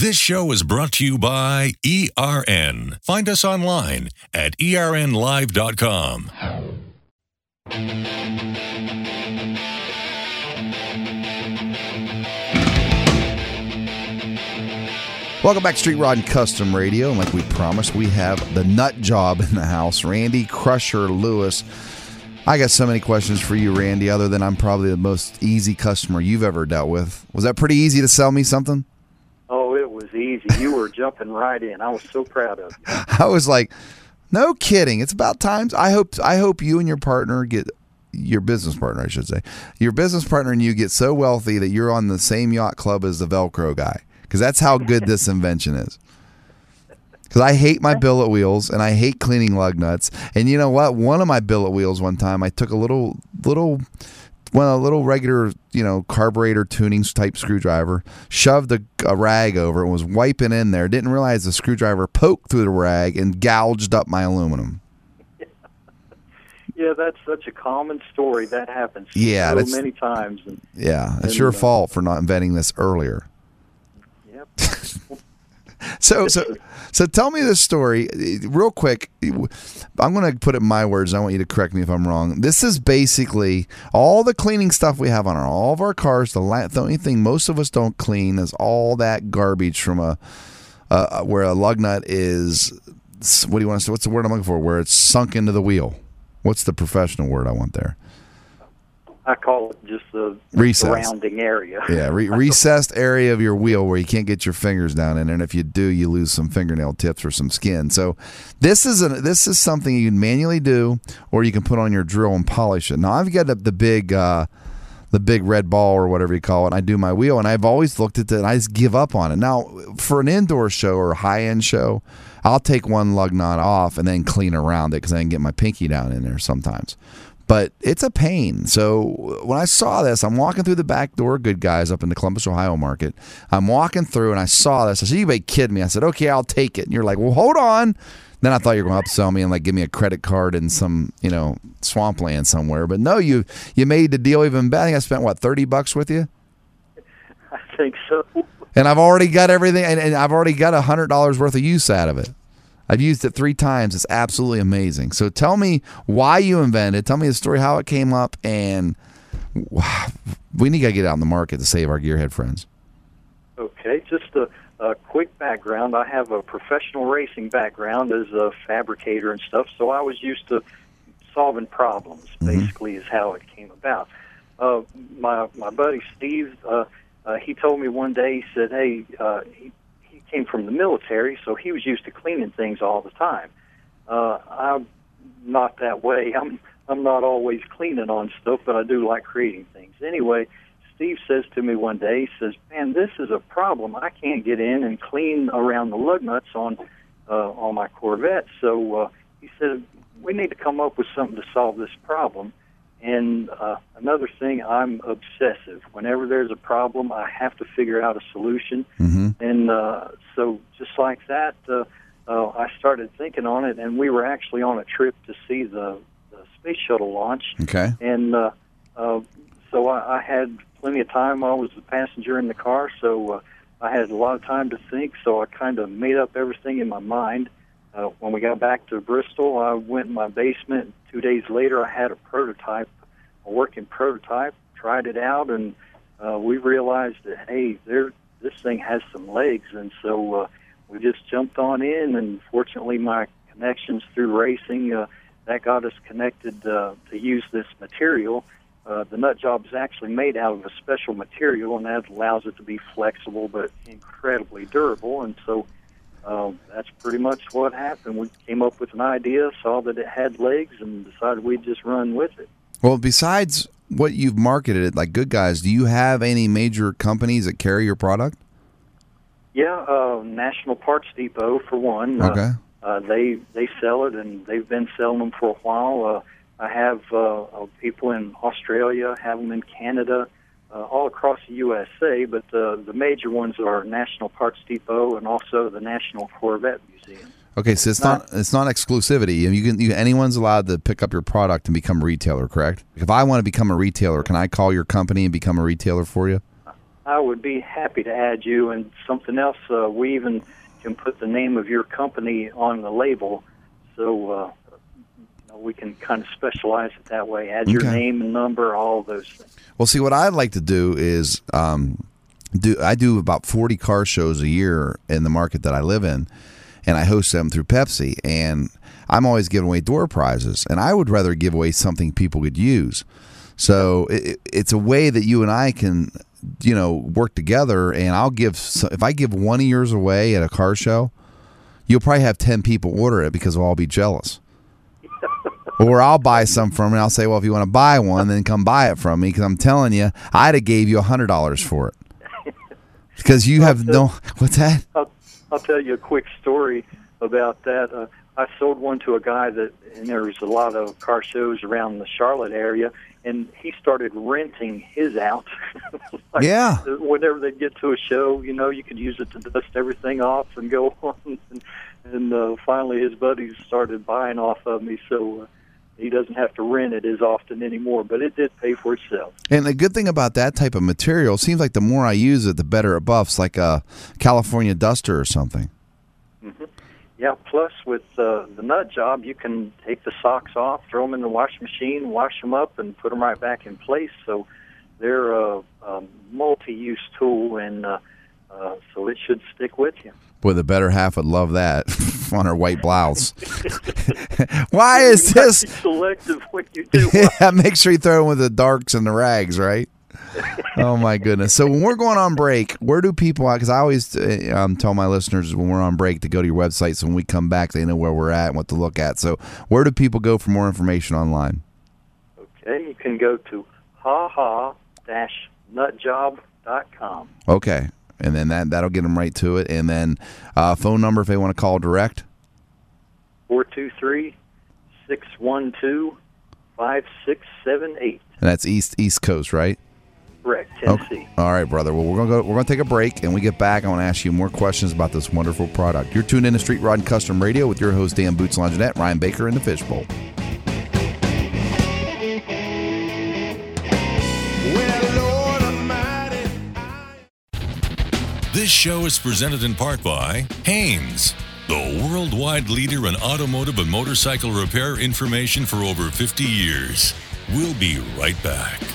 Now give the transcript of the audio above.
This show is brought to you by ERN. Find us online at ernlive.com. Welcome back to Street Rod and Custom Radio. And like we promised, we have the nut job in the house, Randy Crusher Lewis. I got so many questions for you, Randy, other than I'm probably the most easy customer you've ever dealt with. Was that pretty easy to sell me something? Was easy. You were jumping right in. I was so proud of you. I was like, no kidding. It's about times. I hope I hope you and your partner get your business partner, I should say. Your business partner and you get so wealthy that you're on the same yacht club as the Velcro guy. Because that's how good this invention is. Because I hate my billet wheels and I hate cleaning lug nuts. And you know what? One of my billet wheels one time, I took a little little well, a little regular, you know, carburetor tuning type screwdriver, shoved a, a rag over and was wiping in there. Didn't realize the screwdriver poked through the rag and gouged up my aluminum. Yeah, that's such a common story. That happens Yeah, so many times. And, Yeah, it's And, your uh, fault for not inventing this earlier. So, so, so tell me this story real quick. I'm going to put it in my words. I want you to correct me if I'm wrong. This is basically all the cleaning stuff we have on our, all of our cars. The, the only thing most of us don't clean is all that garbage from a, uh, where a lug nut is. What do you want to say? What's the word I'm looking for? Where it's sunk into the wheel. What's the professional word I want there? I call it just the Recess. surrounding area. Yeah, re- recessed area of your wheel where you can't get your fingers down in, there. and if you do, you lose some fingernail tips or some skin. So, this is a, this is something you can manually do, or you can put on your drill and polish it. Now, I've got the, the big uh, the big red ball or whatever you call it. And I do my wheel, and I've always looked at it, and I just give up on it. Now, for an indoor show or a high end show, I'll take one lug nut off and then clean around it because I can get my pinky down in there sometimes but it's a pain. So when I saw this, I'm walking through the back door, good guys, up in the Columbus, Ohio market. I'm walking through and I saw this. I said, You may kid me. I said, Okay, I'll take it. And you're like, Well, hold on. Then I thought you were going to upsell me and like give me a credit card in some, you know, swampland somewhere. But no, you you made the deal even better. I think I spent what, thirty bucks with you? I think so. And I've already got everything and, and I've already got a hundred dollars worth of use out of it. I've used it three times. It's absolutely amazing. So tell me why you invented. Tell me the story, how it came up, and we need to get out in the market to save our gearhead friends. Okay, just a, a quick background. I have a professional racing background as a fabricator and stuff, so I was used to solving problems. Basically, is how it came about. Uh, my my buddy Steve, uh, uh, he told me one day. He said, "Hey, uh, he came from the military, so he was used to cleaning things all the time. Uh, I'm not that way. I'm I'm not always cleaning on stuff, but I do like creating things. Anyway." Steve says to me one day, he says, "Man, this is a problem. I can't get in and clean around the lug nuts on uh, on my Corvette." So uh, he said, "We need to come up with something to solve this problem." And uh, another thing, I'm obsessive. Whenever there's a problem, I have to figure out a solution. Mm-hmm. And uh, so, just like that, uh, uh, I started thinking on it, and we were actually on a trip to see the, the space shuttle launch Okay. and uh, uh, so I, I had plenty of time. I was the passenger in the car, so uh, I had a lot of time to think. So I kind of made up everything in my mind. Uh, when we got back to Bristol, I went in my basement. Two days later, I had a prototype, a working prototype. Tried it out, and uh, we realized that hey, there this thing has some legs, and so uh, we just jumped on in. And fortunately, my connections through racing uh, that got us connected uh, to use this material. Uh, the nut job is actually made out of a special material, and that allows it to be flexible but incredibly durable. And so uh, that's pretty much what happened. We came up with an idea, saw that it had legs, and decided we'd just run with it. Well, besides what you've marketed it like Good Guys, do you have any major companies that carry your product? Yeah, uh, National Parts Depot for one. Uh, Okay. Uh, they they sell it, and they've been selling them for a while. Uh, I have uh, uh, people in Australia, have them in Canada, uh, all across the USA. But uh, the major ones are National Parts Depot and also the National Corvette Museum. Okay, so it's not it's not exclusivity. You can you, anyone's allowed to pick up your product and become a retailer, correct? If I want to become a retailer, can I call your company and become a retailer for you? I would be happy to add you. And something else, uh, we even can put the name of your company on the label, so uh, you know, we can kind of specialize it that way. Add your Okay. name and number, all those things. Well, see, what I'd like to do is um, do I do about forty car shows a year in the market that I live in, and I host them through Pepsi, and I'm always giving away door prizes, and I would rather give away something people could use. So it, it's a way that you and I can, you know, work together, and I'll give if I give one of yours away at a car show, you'll probably have ten people order it because they'll all be jealous. Or I'll buy some from it. I'll say, well, if you want to buy one, then come buy it from me because I'm telling you, I'd have gave you a hundred dollars for it because you have no. What's that? Oh, I'll, tell you a quick story about that. Uh, I sold one to a guy that, and there was a lot of car shows around the Charlotte area, and he started renting his out. Like, Yeah. Whenever they get to a show, you know, you could use it to dust everything off and go on. And, and uh, finally, his buddies started buying off of me, so uh, he doesn't have to rent it as often anymore. But it did pay for itself. And the good thing about that type of material seems like the more I use it, the better it buffs, like a California duster or something. Yeah. Plus, with uh, the nut job, you can take the socks off, throw them in the washing machine, wash them up, and put them right back in place. So they're a, a multi-use tool, and uh, uh, so it should stick with you. Boy, the better half would love that on her white blouse. Why is this? Be selective when you do. Yeah, make sure you throw in with the darks and the rags, right? oh my goodness! So when we're going on break, where do people? Because I always uh, um, tell my listeners when we're on break to go to your website, so when we come back, they know where we're at and what to look at. So where do people go for more information online? Okay, you can go to haha-nutjob.com. Okay, and then that that'll get them right to it. And then uh, phone number if they want to call direct. 423 612 5678. And that's East East Coast, right? Correct, Okay. Tennessee. All right, brother. Well, we're gonna go. We're gonna take a break, and we get back. I want to ask you more questions about this wonderful product. You're tuned in to Street Rod and Custom Radio with your host Dan Boots Longinette, Ryan Baker, in the Fishbowl. This show is presented in part by Haynes, the worldwide leader in automotive and motorcycle repair information for over 50 years. We'll be right back.